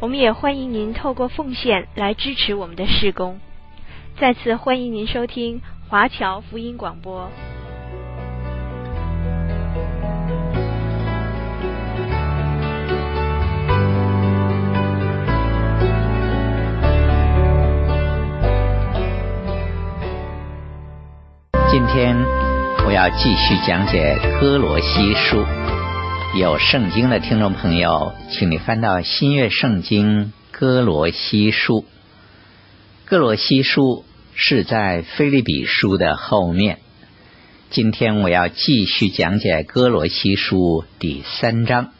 我们也欢迎您透过奉献来支持我们的事工。再次欢迎您收听华侨福音广播。今天我要继续讲解哥罗西书。有圣经的听众朋友，请你翻到新约圣经歌罗西书。歌罗西书是在腓立比书的后面。今天我要继续讲解哥罗西书第三章。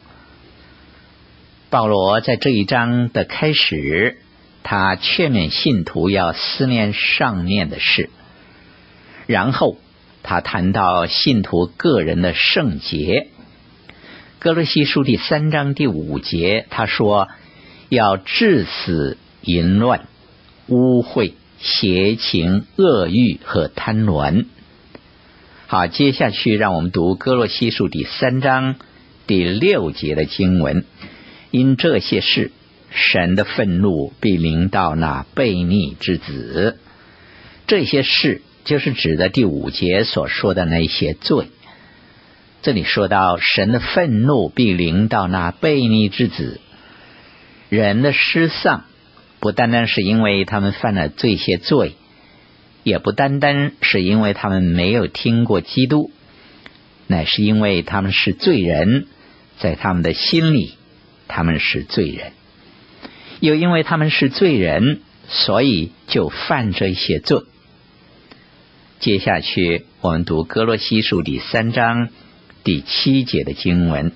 保罗在这一章的开始，他劝勉信徒要思念上面的事，然后他谈到信徒个人的圣洁。歌罗西书第三章第五节，他说：“要治死淫乱、污秽、邪情、恶欲和贪婪。”好，接下去让我们读歌罗西书第三章第六节的经文。因这些事，神的愤怒必临到那悖逆之子。这些事就是指的第五节所说的那些罪。这里说到神的愤怒必临到那悖逆之子，人的失丧不单单是因为他们犯了这些罪，也不单单是因为他们没有听过基督，乃是因为他们是罪人，在他们的心里他们是罪人，又因为他们是罪人，所以就犯这些罪。接下去我们读歌罗西书第三章。第七节的经文：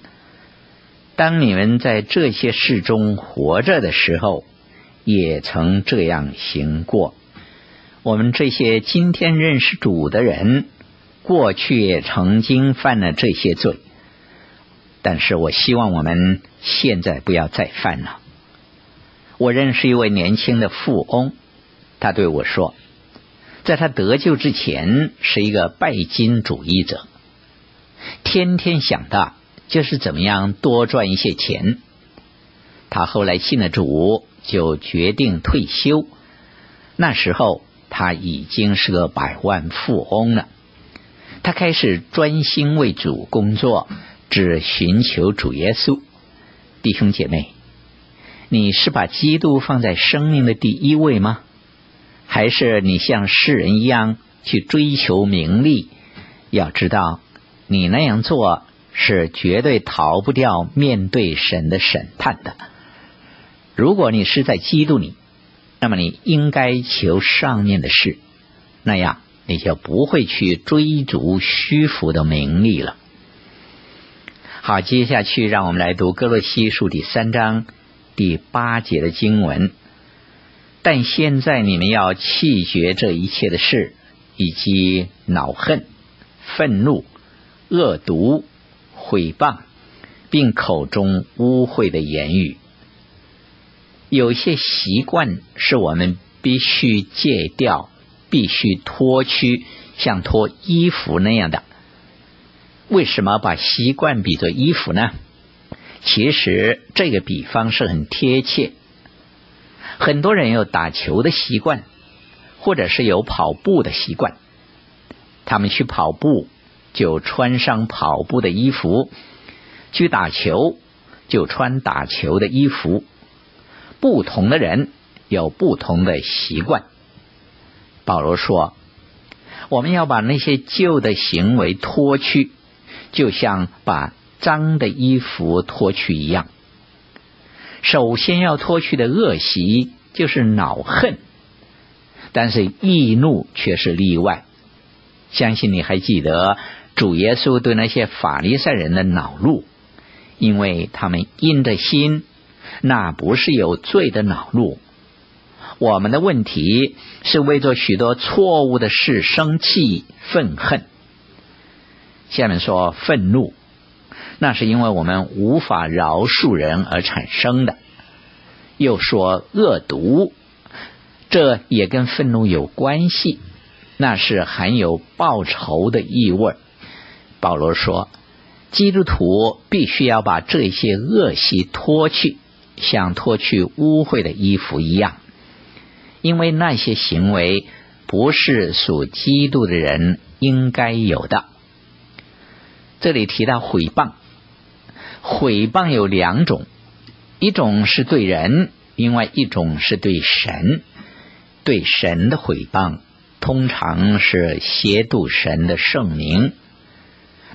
当你们在这些事中活着的时候，也曾这样行过。我们这些今天认识主的人，过去也曾经犯了这些罪，但是我希望我们现在不要再犯了。我认识一位年轻的富翁，他对我说，在他得救之前，是一个拜金主义者。天天想的就是怎么样多赚一些钱。他后来信了主，就决定退休。那时候他已经是个百万富翁了。他开始专心为主工作，只寻求主耶稣。弟兄姐妹，你是把基督放在生命的第一位吗？还是你像世人一样去追求名利？要知道。你那样做是绝对逃不掉面对神的审判的。如果你是在基督里，那么你应该求上面的事，那样你就不会去追逐虚浮的名利了。好，接下去让我们来读哥罗西书第三章第八节的经文。但现在你们要弃绝这一切的事，以及恼恨、愤怒。恶毒、毁谤，并口中污秽的言语，有些习惯是我们必须戒掉、必须脱去，像脱衣服那样的。为什么把习惯比作衣服呢？其实这个比方是很贴切。很多人有打球的习惯，或者是有跑步的习惯，他们去跑步。就穿上跑步的衣服，去打球就穿打球的衣服。不同的人有不同的习惯。保罗说：“我们要把那些旧的行为脱去，就像把脏的衣服脱去一样。首先要脱去的恶习就是恼恨，但是易怒却是例外。相信你还记得。”主耶稣对那些法利赛人的恼怒，因为他们硬着心，那不是有罪的恼怒。我们的问题是为着许多错误的事生气愤恨。下面说愤怒，那是因为我们无法饶恕人而产生的。又说恶毒，这也跟愤怒有关系，那是含有报仇的意味。保罗说，基督徒必须要把这些恶习脱去，像脱去污秽的衣服一样，因为那些行为不是属基督的人应该有的。这里提到毁谤，毁谤有两种，一种是对人，另外一种是对神。对神的毁谤，通常是亵渎神的圣名，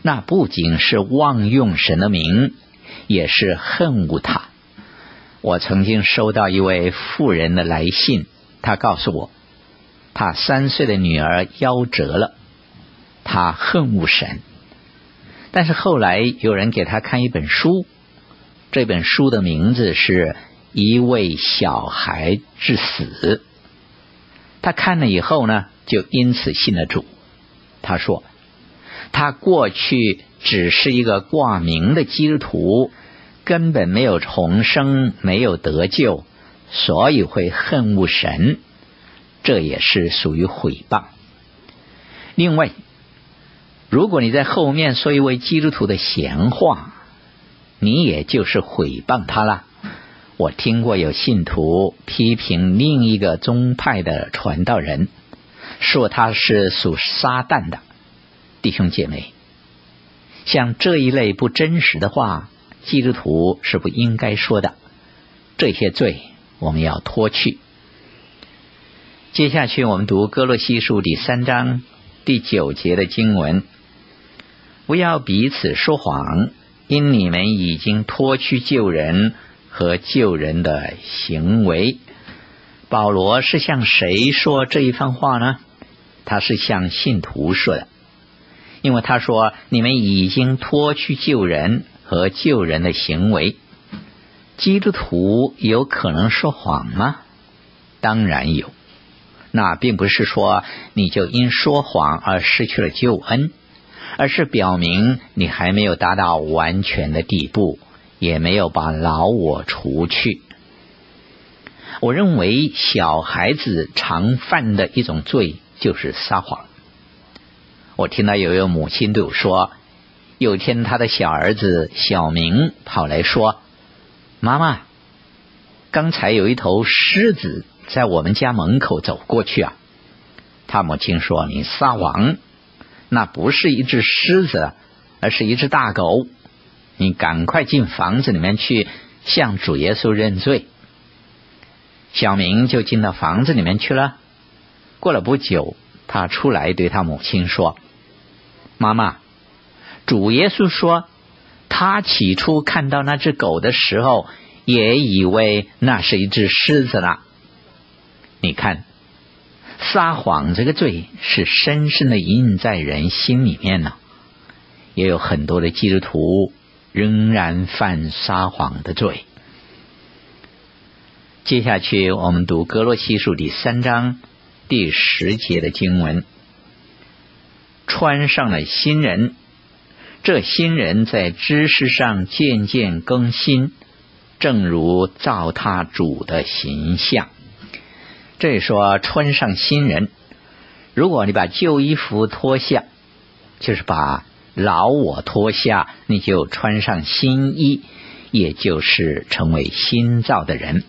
那不仅是妄用神的名，也是恨恶他。我曾经收到一位妇人的来信，她告诉我，她三岁的女儿夭折了，她恨恶神。但是后来有人给他看一本书，这本书的名字是《一位小孩之死》。他看了以后呢，就因此信了主。他说，他过去只是一个挂名的基督徒，根本没有重生，没有得救，所以会恨恶神。这也是属于毁谤。另外。如果你在后面说一位基督徒的闲话，你也就是毁谤他了。我听过有信徒批评另一个宗派的传道人，说他是属撒旦的。弟兄姐妹，像这一类不真实的话，基督徒是不应该说的。这些罪我们要脱去。接下去我们读歌罗西书第三章第九节的经文。不要彼此说谎，因你们已经脱去救人和救人的行为。保罗是向谁说这一番话呢？他是向信徒说的，因为他说你们已经脱去救人和救人的行为。基督徒有可能说谎吗？当然有。那并不是说你就因说谎而失去了救恩。而是表明你还没有达到完全的地步，也没有把老我除去。我认为小孩子常犯的一种罪就是撒谎。我听到有一位母亲对我说，有天他的小儿子小明跑来说：“妈妈，刚才有一头狮子在我们家门口走过去啊。”他母亲说：“你撒谎。”那不是一只狮子，而是一只大狗。你赶快进房子里面去向主耶稣认罪。小明就进到房子里面去了。过了不久，他出来对他母亲说：“妈妈，主耶稣说，他起初看到那只狗的时候，也以为那是一只狮子了。你看。”撒谎这个罪是深深的印在人心里面呢，也有很多的基督徒仍然犯撒谎的罪。接下去我们读格罗西书第三章第十节的经文：穿上了新人，这新人在知识上渐渐更新，正如造他主的形象。这里说穿上新人，如果你把旧衣服脱下，就是把老我脱下，你就穿上新衣，也就是成为新造的人。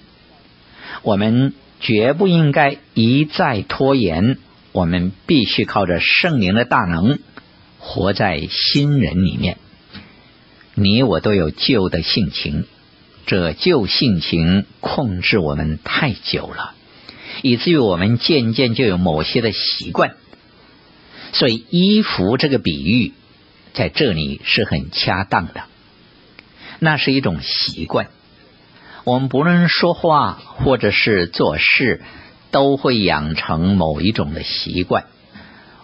我们绝不应该一再拖延，我们必须靠着圣灵的大能，活在新人里面。你我都有旧的性情，这旧性情控制我们太久了。以至于我们渐渐就有某些的习惯，所以衣服这个比喻在这里是很恰当的。那是一种习惯，我们不论说话或者是做事，都会养成某一种的习惯。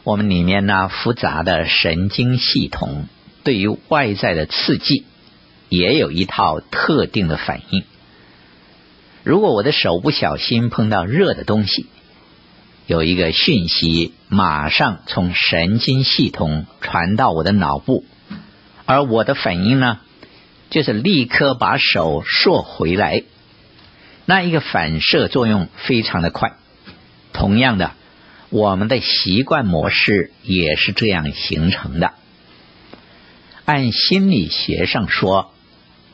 我们里面呢复杂的神经系统，对于外在的刺激，也有一套特定的反应。如果我的手不小心碰到热的东西，有一个讯息马上从神经系统传到我的脑部，而我的反应呢，就是立刻把手缩回来。那一个反射作用非常的快。同样的，我们的习惯模式也是这样形成的。按心理学上说，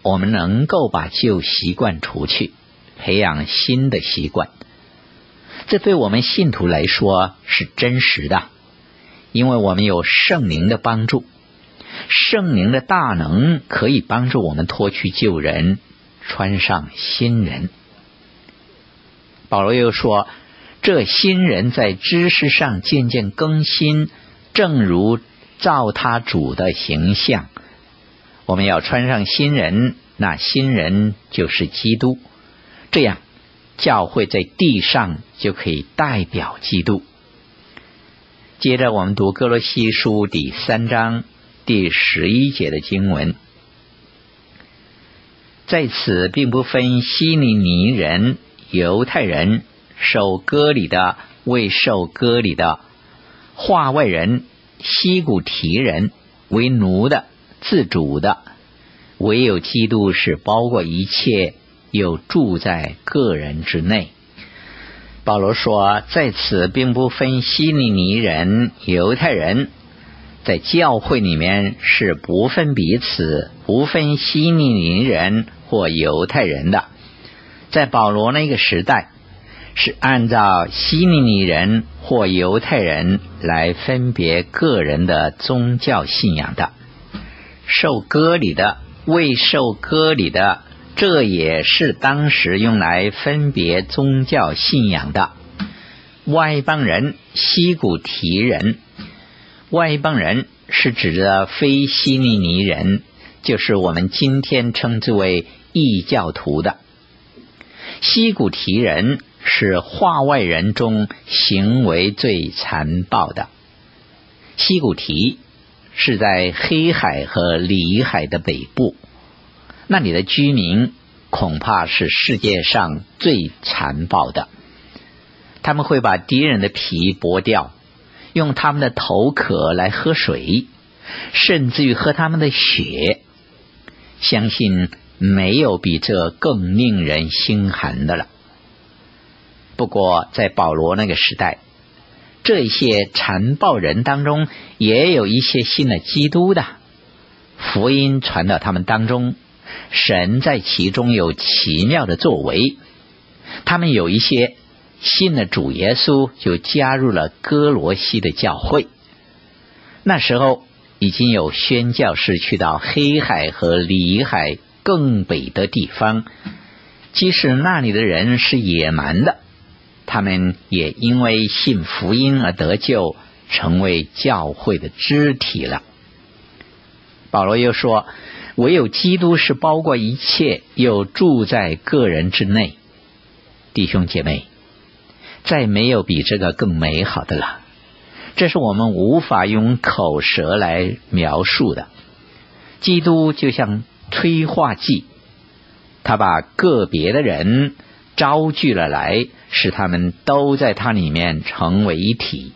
我们能够把旧习惯除去，培养新的习惯。这对我们信徒来说是真实的，因为我们有圣灵的帮助，圣灵的大能可以帮助我们脱去旧人，穿上新人。保罗又说，这新人在知识上渐渐更新，正如照他主的形象。我们要穿上新人，那新人就是基督，这样。教会在地上就可以代表基督。接着，我们读哥罗西书第三章第十一节的经文，在此并不分希利尼人、犹太人、受割礼的、未受割礼的、化外人、西古提人、为奴的、自主的，唯有基督是包括一切。又住在个人之内。保罗说，在此并不分希利尼人、犹太人，在教会里面是不分彼此、不分希利尼人或犹太人的。在保罗那个时代，是按照希利尼人或犹太人来分别个人的宗教信仰的，受割礼的、未受割礼的。这也是当时用来分别宗教信仰的外邦人、西古提人。外邦人是指的非希利尼人，就是我们今天称之为异教徒的。西古提人是化外人中行为最残暴的。西古提是在黑海和里海的北部。那里的居民恐怕是世界上最残暴的。他们会把敌人的皮剥掉，用他们的头壳来喝水，甚至于喝他们的血。相信没有比这更令人心寒的了。不过，在保罗那个时代，这些残暴人当中，也有一些信了基督的，福音传到他们当中。神在其中有奇妙的作为，他们有一些信了主耶稣，就加入了歌罗西的教会。那时候已经有宣教士去到黑海和里海更北的地方，即使那里的人是野蛮的，他们也因为信福音而得救，成为教会的肢体了。保罗又说。唯有基督是包括一切，又住在个人之内。弟兄姐妹，再没有比这个更美好的了。这是我们无法用口舌来描述的。基督就像催化剂，他把个别的人招聚了来，使他们都在他里面成为一体。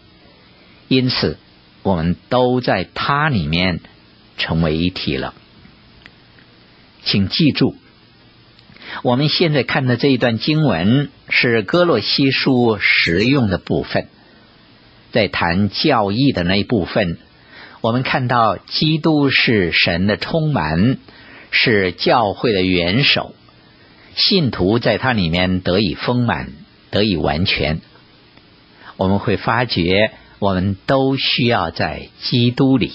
因此，我们都在他里面成为一体了。请记住，我们现在看的这一段经文是哥罗西书实用的部分，在谈教义的那一部分，我们看到基督是神的充满，是教会的元首，信徒在它里面得以丰满，得以完全。我们会发觉，我们都需要在基督里。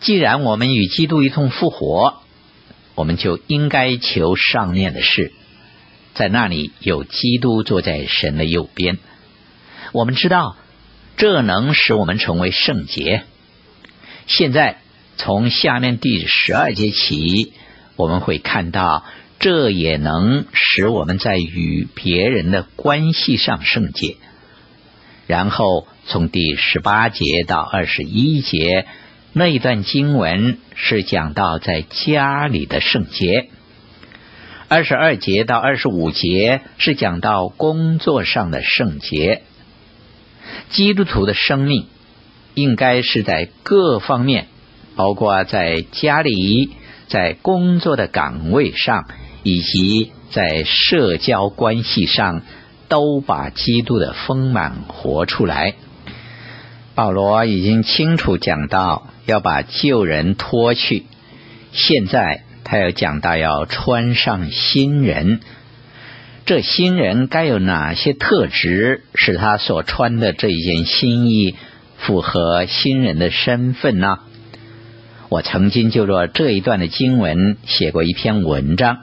既然我们与基督一同复活。我们就应该求上面的事，在那里有基督坐在神的右边。我们知道，这能使我们成为圣洁。现在从下面第十二节起，我们会看到，这也能使我们在与别人的关系上圣洁。然后从第十八节到二十一节。那一段经文是讲到在家里的圣洁，二十二节到二十五节是讲到工作上的圣洁。基督徒的生命应该是在各方面，包括在家里、在工作的岗位上，以及在社交关系上，都把基督的丰满活出来。保罗已经清楚讲到要把旧人脱去，现在他要讲到要穿上新人。这新人该有哪些特质，使他所穿的这一件新衣符合新人的身份呢？我曾经就着这一段的经文写过一篇文章，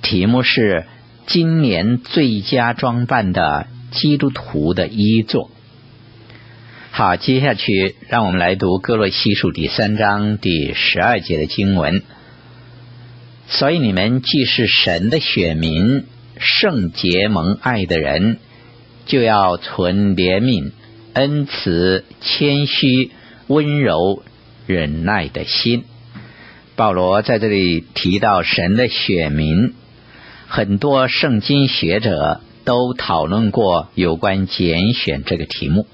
题目是“今年最佳装扮的基督徒的衣着”。好，接下去让我们来读哥罗西书第三章第十二节的经文。所以你们既是神的选民。圣洁蒙爱的人，就要存怜悯、恩慈、谦虚、温柔、忍耐的心。保罗在这里提到神的选民，很多圣经学者都讨论过有关拣选这个题目。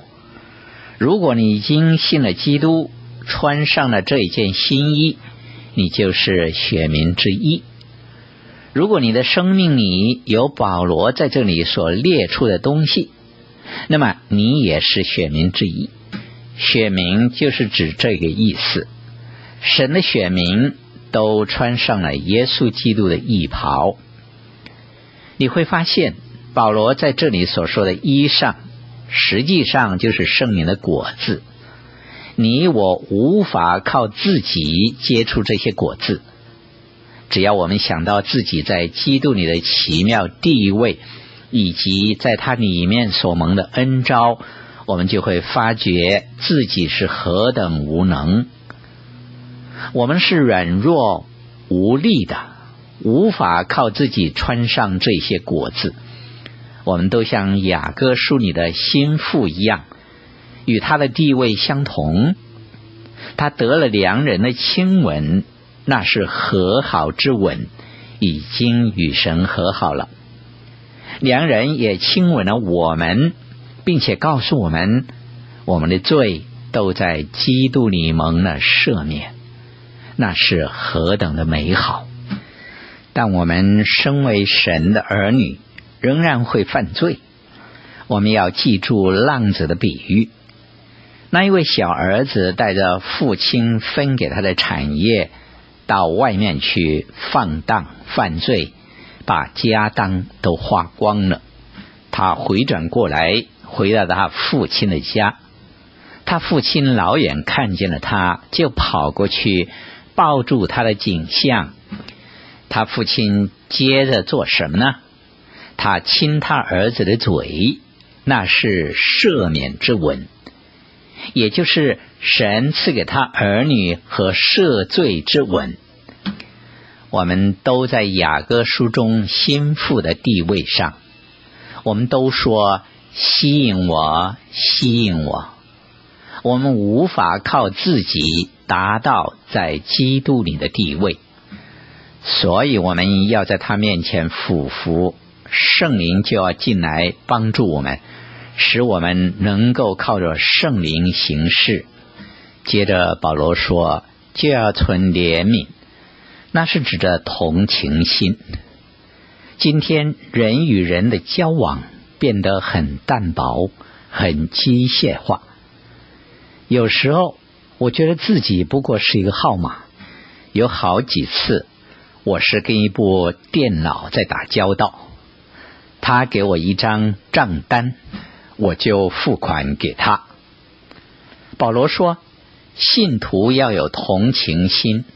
如果你已经信了基督，穿上了这一件新衣，你就是选民之一。如果你的生命里有保罗在这里所列出的东西，那么你也是选民之一。选民就是指这个意思。神的选民都穿上了耶稣基督的衣袍。你会发现，保罗在这里所说的衣裳，实际上就是圣灵的果子。你我无法靠自己接触这些果子。只要我们想到自己在基督里的奇妙地位，以及在他里面所蒙的恩召，我们就会发觉自己是何等无能。我们是软弱无力的，无法靠自己穿上这些果子。我们都像雅歌书里的心腹一样，与他的地位相同。他得了良人的亲吻。那是和好之吻，已经与神和好了。良人也亲吻了我们，并且告诉我们，我们的罪都在基督里蒙了赦免。那是何等的美好！但我们身为神的儿女，仍然会犯罪。我们要记住浪子的比喻，那一位小儿子带着父亲分给他的产业。到外面去放荡犯罪，把家当都花光了。他回转过来，回到他父亲的家。他父亲老远看见了他，就跑过去抱住他的颈项。他父亲接着做什么呢？他亲他儿子的嘴，那是赦免之吻，也就是。神赐给他儿女和赦罪之吻，我们都在雅各书中心腹的地位上。我们都说吸引我，吸引我。我们无法靠自己达到在基督里的地位，所以我们要在他面前俯伏，圣灵就要进来帮助我们，使我们能够靠着圣灵行事。接着保罗说：“就要存怜悯，那是指着同情心。今天人与人的交往变得很淡薄，很机械化。有时候我觉得自己不过是一个号码。有好几次，我是跟一部电脑在打交道。他给我一张账单，我就付款给他。”保罗说。信徒要有同情心，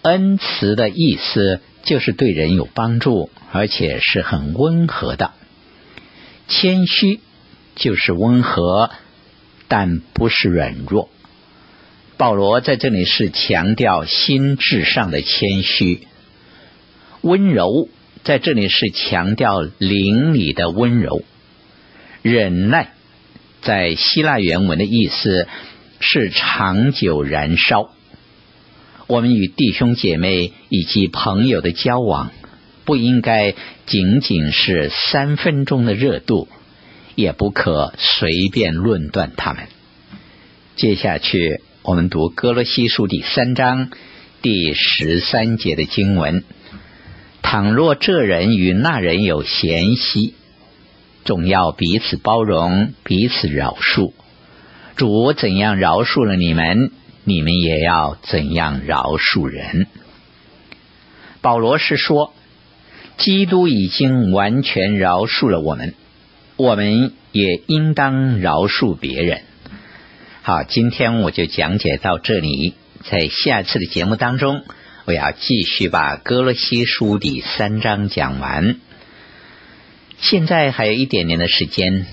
恩慈的意思就是对人有帮助，而且是很温和的。谦虚就是温和，但不是软弱。保罗在这里是强调心智上的谦虚，温柔在这里是强调灵里的温柔。忍耐在希腊原文的意思。是长久燃烧。我们与弟兄姐妹以及朋友的交往，不应该仅仅是三分钟的热度，也不可随便论断他们。接下去，我们读歌罗西书第三章第十三节的经文：倘若这人与那人有嫌隙，总要彼此包容，彼此饶恕。主怎样饶恕了你们，你们也要怎样饶恕人。保罗是说，基督已经完全饶恕了我们，我们也应当饶恕别人。好，今天我就讲解到这里，在下次的节目当中，我要继续把歌罗西书第三章讲完。现在还有一点点的时间，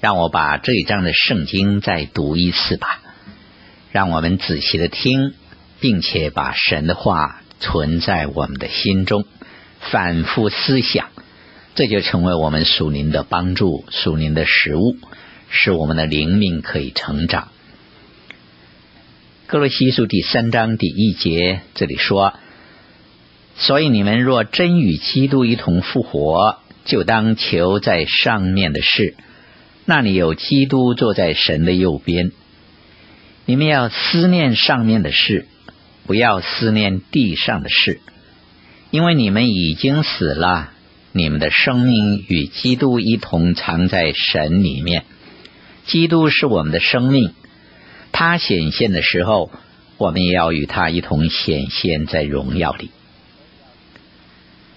让我把这一章的圣经再读一次吧。让我们仔细的听，并且把神的话存在我们的心中，反复思想，这就成为我们属灵的帮助、属灵的食物，使我们的灵命可以成长。歌罗西书第三章第一节这里说：“所以你们若真与基督一同复活。”就当求在上面的事，那里有基督坐在神的右边。你们要思念上面的事，不要思念地上的事，因为你们已经死了，你们的生命与基督一同藏在神里面。基督是我们的生命，他显现的时候，我们也要与他一同显现在荣耀里。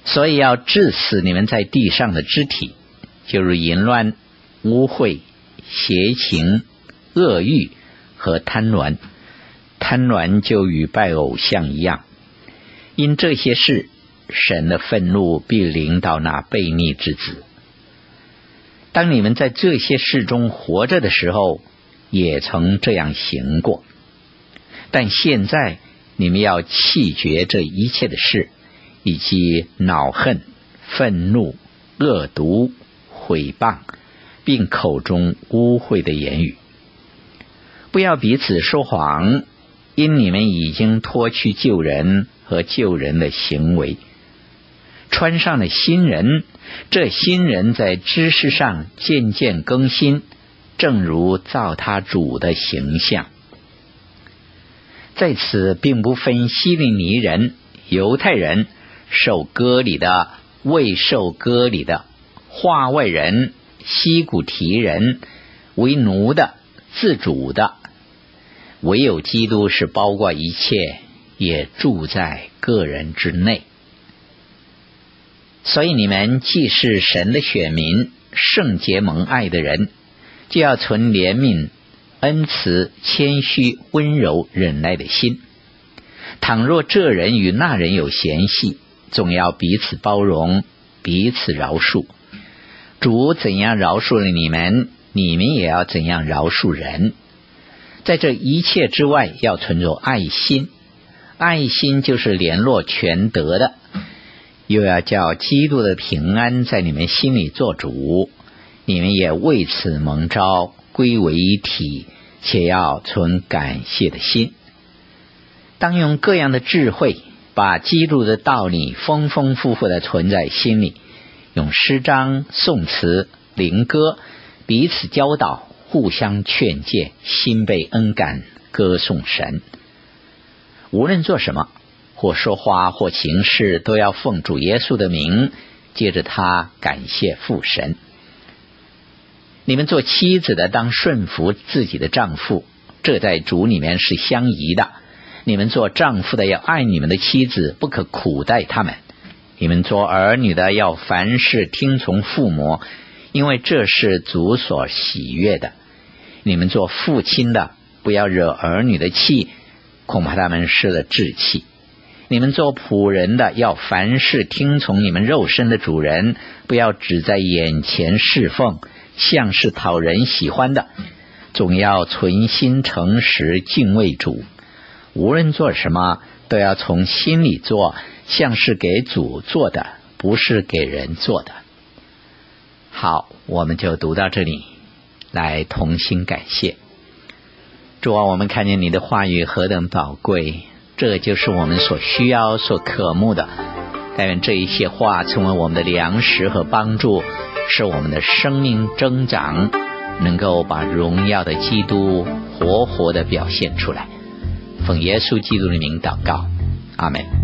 所以要治死你们在地上的肢体，就如淫乱、污秽、邪情、恶欲和贪婪。贪婪就与拜偶像一样。因这些事，神的愤怒必临到那悖逆之子。当你们在这些事中活着的时候，也曾这样行过。但现在你们要弃绝这一切的事。以及恼恨、愤怒、恶毒、毁谤，并口中污秽的言语，不要彼此说谎，因你们已经脱去救人和救人的行为，穿上了新人。这新人在知识上渐渐更新，正如造他主的形象。在此，并不分希利尼人、犹太人。受割礼的、未受割礼的、化外人、西古提人、为奴的、自主的，唯有基督是包括一切，也住在个人之内。所以你们既是神的选民、圣洁蒙爱的人，就要存怜悯、恩慈、谦虚、温柔、忍耐的心。倘若这人与那人有嫌隙，总要彼此包容，彼此饶恕。主怎样饶恕了你们，你们也要怎样饶恕人。在这一切之外，要存着爱心。爱心就是联络全德的，又要叫基督的平安在你们心里做主。你们也为此蒙召，归为一体，且要存感谢的心。当用各样的智慧。把基督的道理丰丰富富的存在心里，用诗章、颂词、灵歌彼此教导，互相劝诫，心被恩感，歌颂神。无论做什么，或说话，或行事，都要奉主耶稣的名，借着他感谢父神。你们做妻子的，当顺服自己的丈夫，这在主里面是相宜的。你们做丈夫的要爱你们的妻子，不可苦待他们；你们做儿女的要凡事听从父母，因为这是主所喜悦的。你们做父亲的不要惹儿女的气，恐怕他们失了志气；你们做仆人的要凡事听从你们肉身的主人，不要只在眼前侍奉，像是讨人喜欢的，总要存心诚实敬畏主。无论做什么，都要从心里做，像是给主做的，不是给人做的。好，我们就读到这里，来同心感谢主啊！我们看见你的话语何等宝贵，这就是我们所需要、所渴慕的。但愿这一些话成为我们的粮食和帮助，使我们的生命增长，能够把荣耀的基督活活的表现出来。奉耶稣基督的名祷告，阿门。